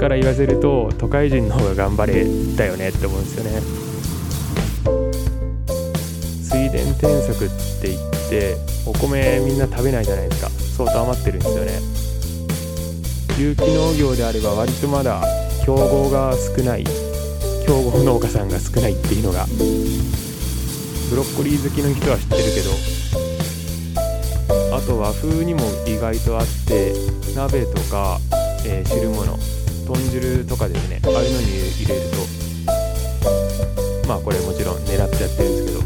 から言わせると都会人の方が頑張れだよねって思うんですよね。水田転作って言ってお米みんな食べないじゃないですか。相当余ってるんですよね。有機農業であれば割とまだ競合が少ない。競合農家さんが少ないっていうのがブロッコリー好きの人は知ってるけどあと和風にも意外とあって鍋とか、えー、汁物。豚汁とかですねああいうのに入れるとまあこれもちろん狙ってやってるんですけど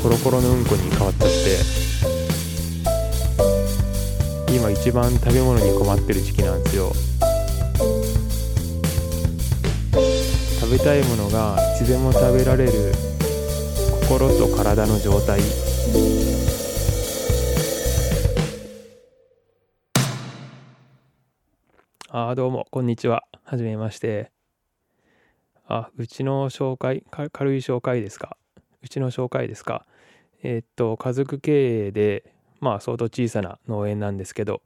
コロコロのうんこに変わっちゃって今一番食べ物に困ってる時期なんですよ。食べたいものがいつでも食べられる心と体の状態。ああどうもこんにちは。はじめまして。あうちの紹介軽い紹介ですか？うちの紹介ですか？えー、っと家族経営でまあ相当小さな農園なんですけど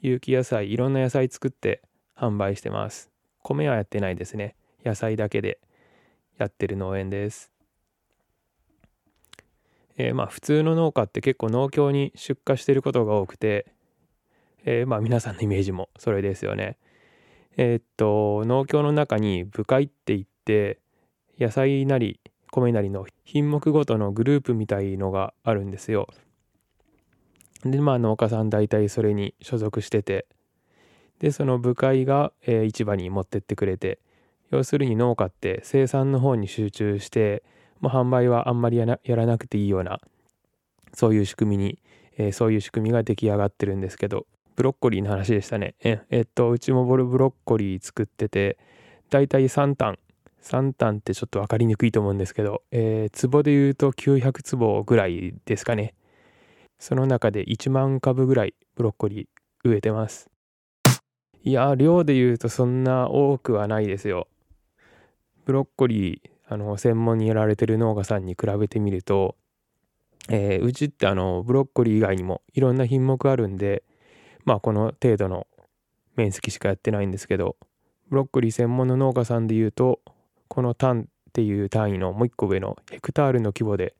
有機野菜いろんな野菜作って販売してます。米はやってないですね。野菜だけでやってる農園です。えー、まあ普通の農家って結構農協に出荷してることが多くて、えー、まあ皆さんのイメージもそれですよね。えー、っと農協の中に部会って言って野菜なり米なりの品目ごとのグループみたいのがあるんですよ。でまあ農家さん大体それに所属しててでその部会が、えー、市場に持ってってくれて要するに農家って生産の方に集中してもう販売はあんまりやらなくていいようなそういう仕組みに、えー、そういう仕組みが出来上がってるんですけどブロッコリーの話でしたね。ええっと、うちもボルブロッコリー作ってて、だいたい3単。3単ってちょっと分かりにくいと思うんですけど、えー、壺で言うと900坪ぐらいですかね。その中で1万株ぐらいブロッコリー植えてます。いや、量で言うとそんな多くはないですよ。ブロッコリー、あの、専門にやられてる農家さんに比べてみると、えー、うちってあの、ブロッコリー以外にもいろんな品目あるんで、まあこの程度の面積しかやってないんですけどブロッコリー専門の農家さんでいうとこの単っていう単位のもう一個上のヘクタールの規模で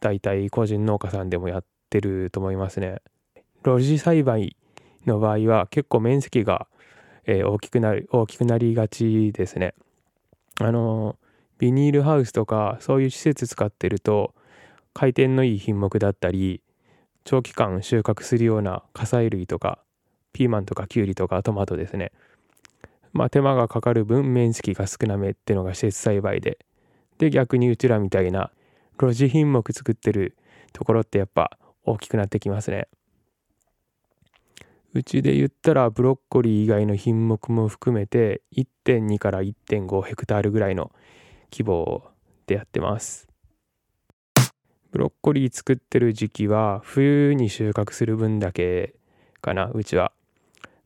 だいたい個人農家さんでもやってると思いますね。露地栽培の場合は結構面積が、えー、大きくなる大きくなりがちですね。あのビニールハウスとかそういう施設使ってると回転のいい品目だったり長期間収穫するような火砕類とかピーマンとかキュウリとかトマトですね。まあ手間がかかる分面積が少なめっていうのが施設栽培で。で逆にうちらみたいな露地品目作ってるところってやっぱ大きくなってきますね。うちで言ったらブロッコリー以外の品目も含めて1.2から1.5ヘクタールぐらいの規模でやってます。ブロッコリー作ってる時期は冬に収穫する分だけかなうちは。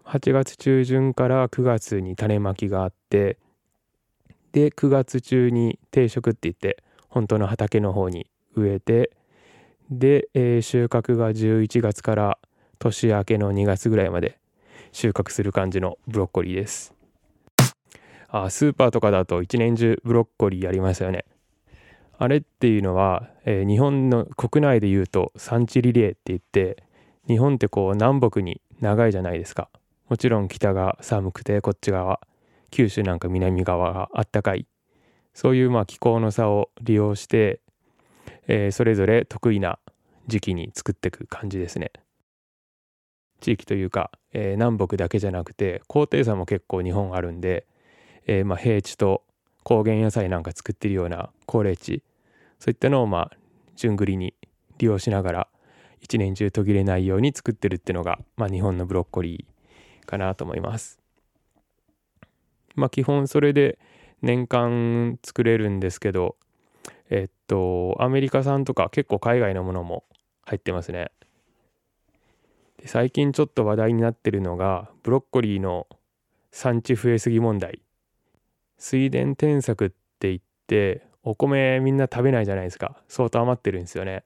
8月中旬から9月に種まきがあってで9月中に定食って言って本当の畑の方に植えてで、えー、収穫が11月から年明けの2月ぐらいまで収穫する感じのブロッコリーです。あスーパーとかだと一年中ブロッコリーやりますよね。あれっていうのは、えー、日本の国内で言うと産地リレーって言って日本ってこう南北に長いじゃないですか。もちろん北が寒くてこっち側九州なんか南側があったかい。そういうまあ気候の差を利用して、えー、それぞれ得意な時期に作っていく感じですね。地域というか、えー、南北だけじゃなくて高低差も結構日本あるんで、えー、まあ平地と高原野菜なんか作ってるような高齢地そういったのをまあ順繰りに利用しながら一年中途切れないように作ってるっていうのが、まあ、日本のブロッコリーかなと思います。まあ基本それで年間作れるんですけどえっとアメリカ産とか結構海外のものも入ってますね。で最近ちょっと話題になってるのがブロッコリーの産地増えすぎ問題水田転作って言ってお米みんな食べないじゃないですか相当余ってるんですよね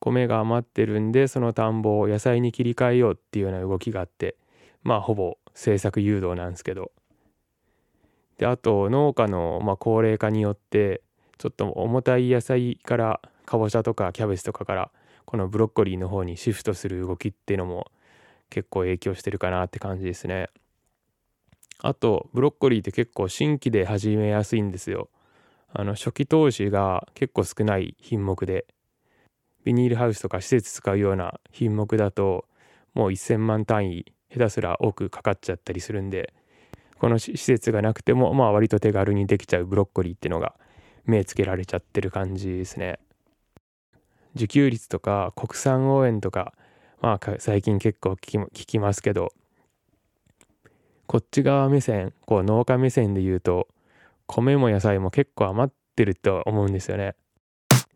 米が余ってるんでその田んぼを野菜に切り替えようっていうような動きがあってまあほぼ政策誘導なんですけどであと農家のまあ高齢化によってちょっと重たい野菜からかぼちゃとかキャベツとかからこのブロッコリーの方にシフトする動きっていうのも結構影響してるかなって感じですね。あとブロッコリーって結構新規で始めやすいんですよ。あの初期投資が結構少ない品目でビニールハウスとか施設使うような品目だともう1,000万単位下手すら多くかかっちゃったりするんでこの施設がなくてもまあ割と手軽にできちゃうブロッコリーっていうのが目つけられちゃってる感じですね。自給率とか国産応援とかまあ最近結構聞き聞きますけどこっち側目線こう農家目線で言うと米も野菜も結構余ってると思うんですよね。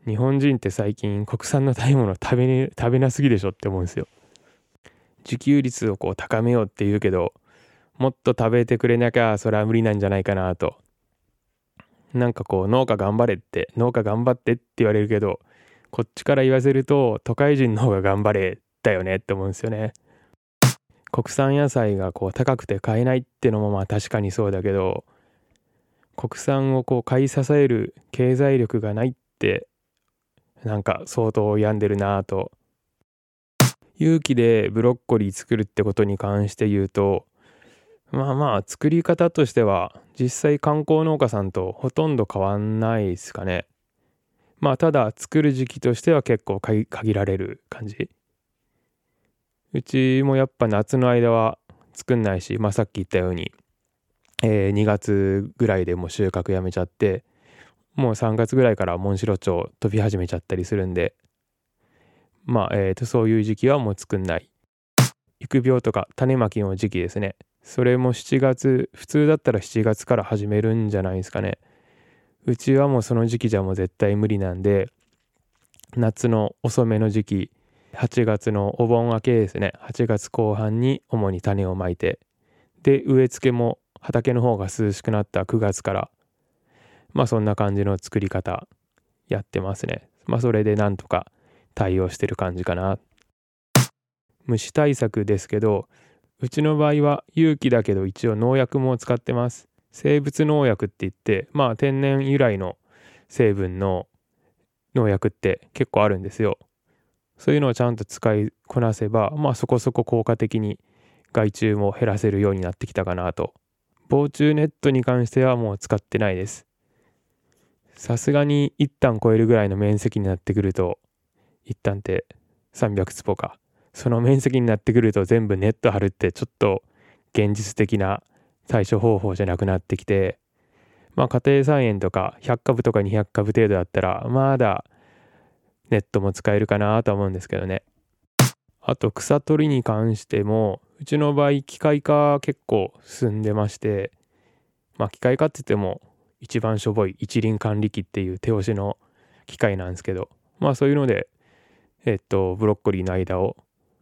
日本人って最近国産の食べ物食べ,、ね、食べなすぎでしょって思うんですよ。自給率をこう高めようって言うけどもっと食べてくれなきゃそれは無理なんじゃないかなと。なんかこう農家頑張れって農家頑張ってって言われるけどこっちから言わせると都会人の方が頑張れだよねって思うんですよね。国産野菜がこう高くて買えないってのもまあ確かにそうだけど国産をこう買い支える経済力がないってなんか相当病んでるなぁと。勇気でブロッコリー作るってことに関して言うとまあまあ作り方としては実際観光農家さんとほとんど変わんないですかね。まあただ作る時期としては結構限られる感じ。うちもやっぱ夏の間は作んないし、まあ、さっき言ったように、えー、2月ぐらいでもう収穫やめちゃってもう3月ぐらいからモンシロチョウ飛び始めちゃったりするんでまあ、えー、とそういう時期はもう作んない。育苗とか種まきの時期ですね。それも7月普通だったら7月から始めるんじゃないですかね。うちはもうその時期じゃもう絶対無理なんで夏の遅めの時期8月のお盆明けですね。8月後半に主に種をまいてで植え付けも畑の方が涼しくなった9月からまあそんな感じの作り方やってますね。まあそれでなんとか対応してる感じかな。虫対策ですけどうちの場合は有機だけど一応農薬も使ってます。生物農薬って言ってまあ天然由来の成分の農薬って結構あるんですよ。そういうのをちゃんと使いこなせば、まあそこそこ効果的に害虫も減らせるようになってきたかなと。防虫ネットに関してはもう使ってないです。さすがに一旦超えるぐらいの面積になってくると、一旦って300坪か。その面積になってくると全部ネット張るってちょっと現実的な対処方法じゃなくなってきて、まあ家庭菜園とか100株とか200株程度だったらまだネットも使えるかなとは思うんですけどね。あと草取りに関してもうちの場合機械化結構進んでましてまあ機械化って言っても一番しょぼい一輪管理機っていう手押しの機械なんですけどまあそういうのでえっとブロッコリーの間を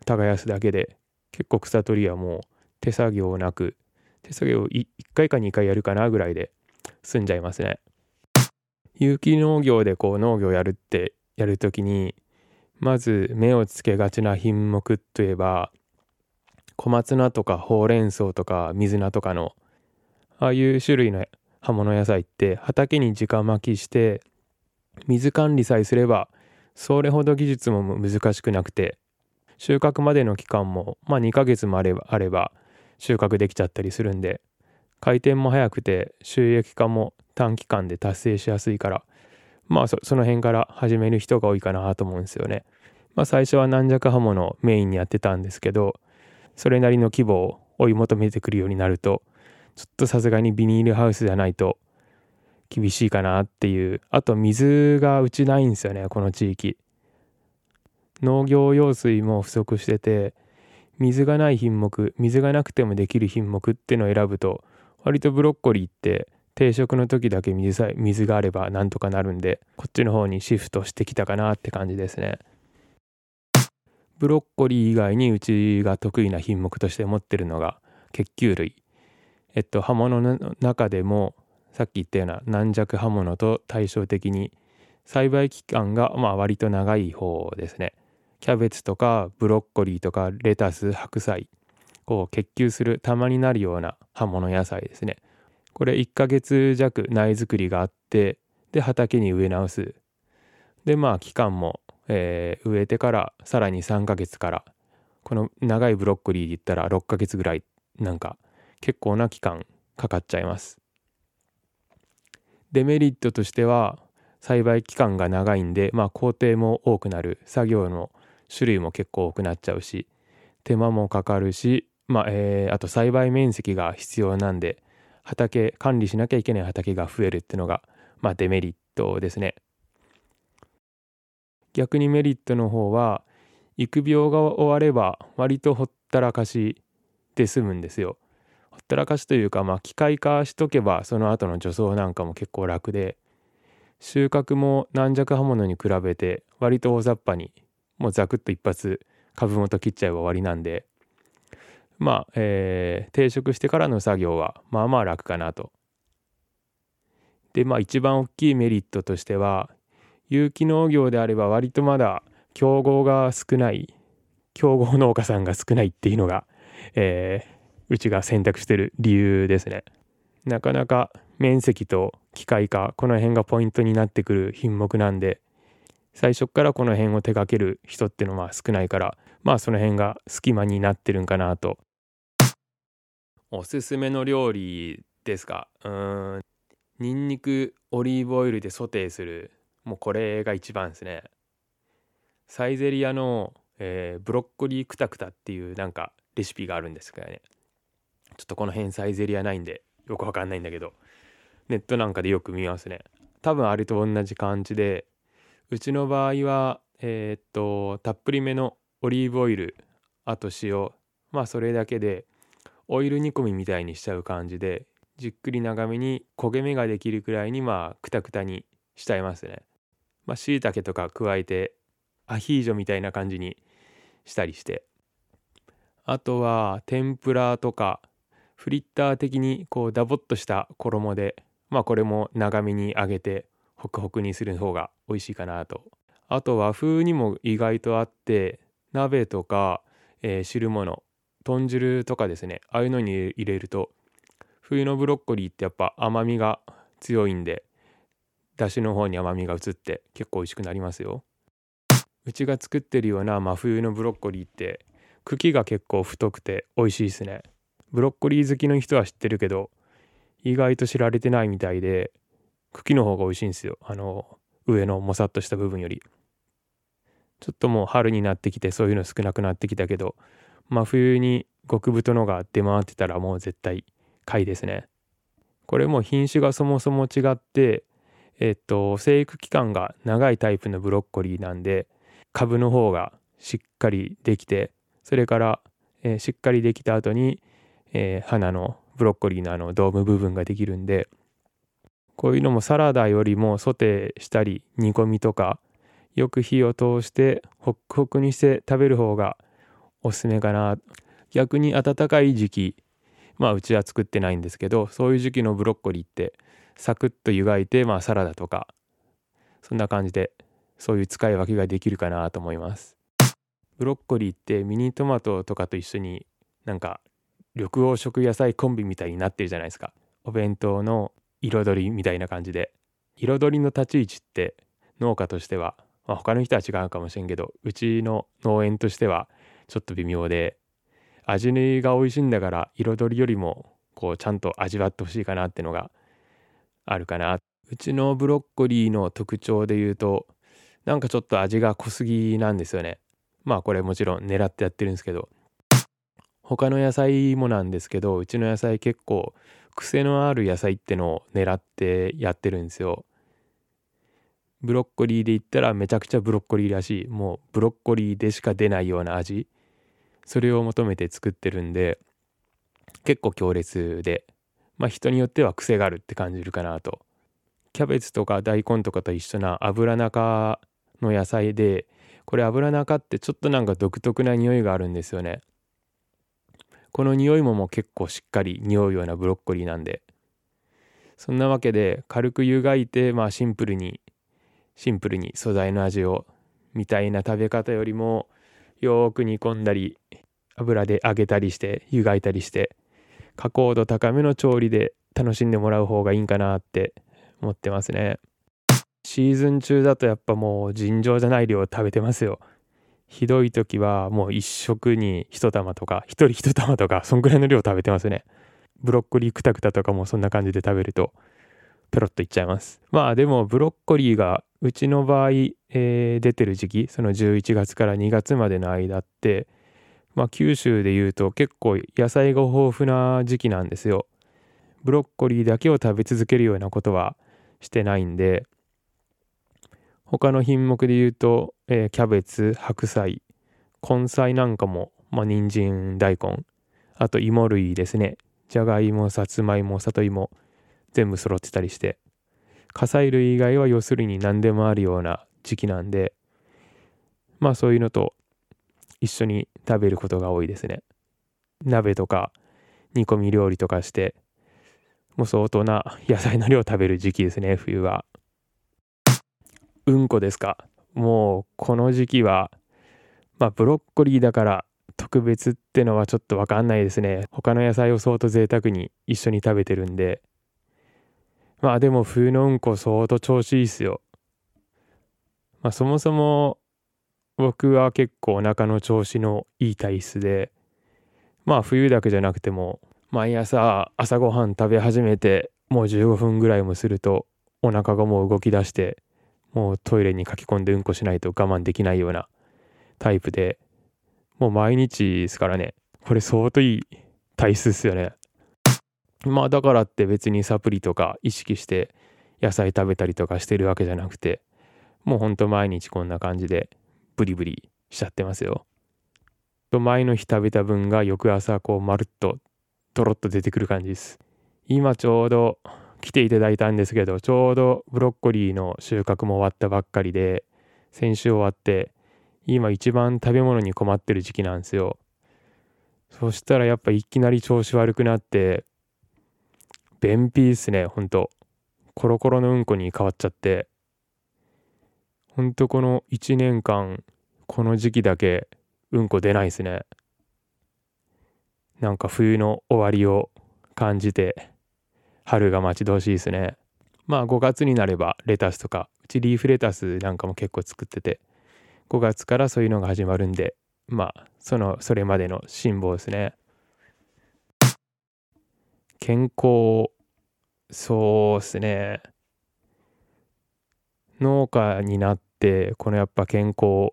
耕すだけで結構草取りはもう手作業なく手作業1回か2回やるかなぐらいで済んじゃいますね。有機農業でこう農業やるってやるときにまず目をつけがちな品目といえば小松菜とかほうれん草とか水菜とかのああいう種類の葉物野菜って畑に直巻きして水管理さえすればそれほど技術も難しくなくて収穫までの期間もまあ2ヶ月もあればあれば収穫できちゃったりするんで回転も早くて収益化も短期間で達成しやすいからまあその辺から始める人が多いかなと思うんですよね。まあ最初は軟弱刃物をメインにやってたんですけどそれなりの規模を追い求めてくるようになるとちょっとさすがにビニールハウスじゃないと厳しいかなっていう。あと水がうちないんですよねこの地域。農業用水も不足してて水がない品目水がなくてもできる品目っていうのを選ぶと割とブロッコリーって定食の時だけ水さ水があればなんとかなるんでこっちの方にシフトしてきたかなって感じですね。ブロッコリー以外にうちが得意な品目として持ってるのが結球類。えっと刃物の中でもさっき言ったような軟弱刃物と対照的に栽培期間がまあ割と長い方ですね。キャベツとかブロッコリーとかレタス白菜こう結球する玉になるような葉物野菜ですね。これ1ヶ月弱苗作りがあってで畑に植え直す。でまあ期間も、えー、植えてからさらに3ヶ月からこの長いブロッコリーで言ったら6ヶ月ぐらいなんか結構な期間かかっちゃいます。デメリットとしては栽培期間が長いんでまあ工程も多くなる作業の種類も結構多くなっちゃうし手間もかかるしまあえー、あと栽培面積が必要なんで畑管理しなきゃいけない畑が増えるっていうのがまあデメリットですね。逆にメリットの方は育苗が終われば割とほったらかしで済むんですよほったらかしというかまあ機械化しとけばその後の除草なんかも結構楽で収穫も軟弱刃物に比べて割と大雑把にもうザクッと一発株元切っちゃえば終わりなんでまあ、えー、定食してからの作業はまあまあ楽かなと。でまあ一番大きいメリットとしては有機農業であれば割とまだ競合が少ない競合農家さんが少ないっていうのが、えー、うちが選択してる理由ですね。なかなか面積と機械化この辺がポイントになってくる品目なんで最初からこの辺を手掛ける人ってのは少ないからまあその辺が隙間になってるんかなと。おすすめの料理ですか？うん。ニンニクオリーブオイルでソテーする。もうこれが一番ですね。サイゼリアの、えー、ブロッコリークタクタっていうなんかレシピがあるんですからね。ちょっとこの辺サイゼリアないんでよくわかんないんだけど。ネットなんかでよく見ますね。多分あれと同じ感じでうちの場合はえー、っとたっぷりめのオリーブオイルあと塩まあそれだけでオイル煮込みみたいにしちゃう感じでじっくり長めに焦げ目ができるくらいにまあくたくたにしちゃいますね。まあ椎茸とか加えてアヒージョみたいな感じにしたりして。あとは天ぷらとかフリッター的にこうダボっとした衣でまあこれも長めに揚げてホクホクにする方が美味しいかなと。あと和風にも意外とあって鍋とか、えー、汁物豚汁とかですねああいうのに入れると冬のブロッコリーってやっぱ甘みが強いんでだしの方に甘みが移って結構美味しくなりますよ。うちが作ってるような真冬のブロッコリーって茎が結構太くて美味しいですね。ブロッコリー好きの人は知ってるけど意外と知られてないみたいで茎の方が美味しいんですよ。あの上のもさっとした部分より。ちょっともう春になってきてそういうの少なくなってきたけど真冬に極太のが出回ってたらもう絶対買いですね。これも品種がそもそも違ってえっと生育期間が長いタイプのブロッコリーなんで株の方がしっかりできてそれから、えー、しっかりできた後に、えー、花のブロッコリーのあのドーム部分ができるんでこういうのもサラダよりもソテーしたり煮込みとかよく火を通してホックホクにして食べる方がおすすめかな。逆に暖かい時期まあうちは作ってないんですけどそういう時期のブロッコリーってサクッと湯がいてまあサラダとかそんな感じでそういう使い分けができるかなと思います。ブロッコリーってミニトマトとかと一緒になんか緑黄色野菜コンビみたいになってるじゃないですか。お弁当の彩りみたいな感じで。彩りの立ち位置って農家としては、まあ、他の人は違うかもしれんけどうちの農園としてはちょっと微妙で味が美味しいんだから彩りよりもこうちゃんと味わってほしいかなってのがあるかな。うちのブロッコリーの特徴で言うとなんかちょっと味が濃すぎなんですよね。まあこれもちろん狙ってやってるんですけど。他の野菜もなんですけどうちの野菜結構癖のある野菜ってのを狙ってやってるんですよ。ブロッコリーで言ったらめちゃくちゃブロッコリーらしい。もうブロッコリーでしか出ないような味。それを求めて作ってるんで結構強烈で。まあ人によっては癖があるって感じるかなと。キャベツとか大根とかと一緒な油中の野菜でこれ油中ってちょっとなんか独特な匂いがあるんですよね。この匂いももう結構しっかり匂うようなブロッコリーなんで。そんなわけで軽く湯がいてまあシンプルにシンプルに素材の味をみたいな食べ方よりもよーく煮込んだり油で揚げたりして湯がいたりして加工度高めの調理で楽しんでもらう方がいいんかなって思ってますね。シーズン中だとやっぱもう尋常じゃない量食べてますよ。ひどい時はもう一食に一玉とか一人一玉とかそんぐらいの量食べてますね。ブロッコリークタクタとかもそんな感じで食べるとペロッといっちゃいます。まあでもブロッコリーがうちの場合、えー、出てる時期その11月から2月までの間ってまあ九州でいうと結構野菜が豊富な時期なんですよ。ブロッコリーだけを食べ続けるようなことはしてないんで他の品目で言うと、えー、キャベツ白菜根菜なんかも、まあ、人参大根あと芋類ですね。じゃがいもさつまいも里芋全部揃ってたりして火砕類以外は要するに何でもあるような時期なんでまあそういうのと一緒に食べることが多いですね。鍋とか煮込み料理とかしてもう相当な野菜の量食べる時期ですね冬は。うんこですか。もうこの時期はまあブロッコリーだから特別ってのはちょっとわかんないですね。他の野菜を相当贅沢に一緒に食べてるんで。まあでも冬のうんこ相当調子いいっすよ。まあそもそも僕は結構お腹の調子のいい体質でまあ冬だけじゃなくても毎朝朝ごはん食べ始めてもう15分ぐらいもするとお腹がもう動き出してもうトイレに駆け込んでうんこしないと我慢できないようなタイプでもう毎日ですからね。これ相当いい体質ですよね。まあだからって別にサプリとか意識して野菜食べたりとかしてるわけじゃなくてもうほんと毎日こんな感じでブリブリしちゃってますよ。と前の日食べた分が翌朝こうまるっととろっと出てくる感じです。今ちょうど来ていただいたんですけどちょうどブロッコリーの収穫も終わったばっかりで先週終わって今一番食べ物に困ってる時期なんですよ。そしたらやっぱいきなり調子悪くなって便秘っすねほんと。コロコロのうんこに変わっちゃって。ほんとこの1年間この時期だけうんこ出ないっすね。なんか冬の終わりを感じて春が待ち遠しいですね。まあ5月になればレタスとかうちリーフレタスなんかも結構作ってて5月からそういうのが始まるんでまあそのそれまでの辛抱ですね。健康そうですね。農家になってこのやっぱ健康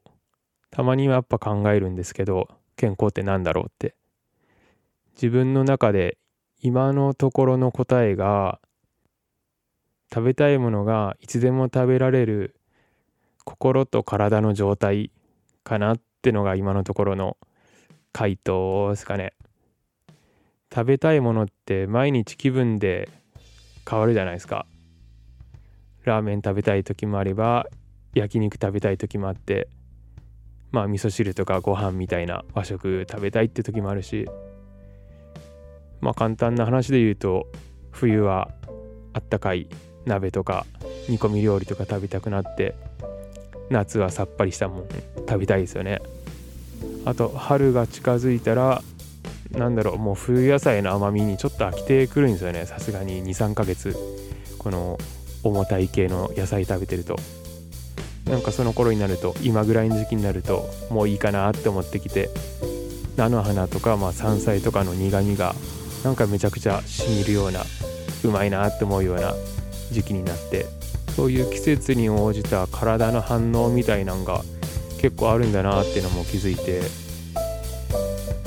たまにはやっぱ考えるんですけど健康って何だろうって。自分の中で今のところの答えが食べたいものがいつでも食べられる心と体の状態かなってのが今のところの回答ですかね。食べたいものって毎日気分で変わるじゃないですか。ラーメン食べたい時もあれば焼肉食べたい時もあってまあ味噌汁とかご飯みたいな和食食べたいって時もあるしまあ簡単な話で言うと冬はあったかい鍋とか煮込み料理とか食べたくなって夏はさっぱりしたもん食べたいですよね。あと春が近づいたらなんだろうもう冬野菜の甘みにちょっと飽きてくるんですよね。さすがに23ヶ月この重たい系の野菜食べてると。なんかその頃になると今ぐらいの時期になるともういいかなって思ってきて菜の花とかまあ山菜とかの苦みがなんかめちゃくちゃしみるようなうまいなって思うような時期になってそういう季節に応じた体の反応みたいなんが結構あるんだなっていうのも気づいて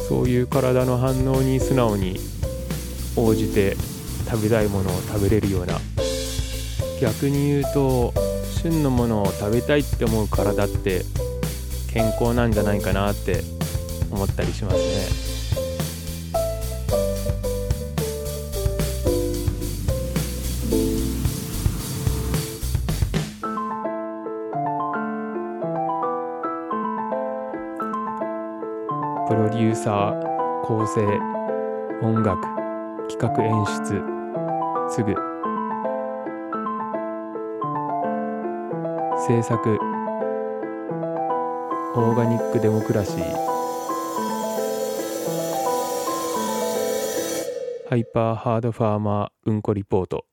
そういう体の反応に素直に応じて食べたいものを食べれるような逆に言うと旬のものを食べたいって思う体って健康なんじゃないかなって思ったりしますね。プロデューサー構成音楽企画演出すぐ制作。オーガニックデモクラシー。ハイパーハードファーマーうんこリポート。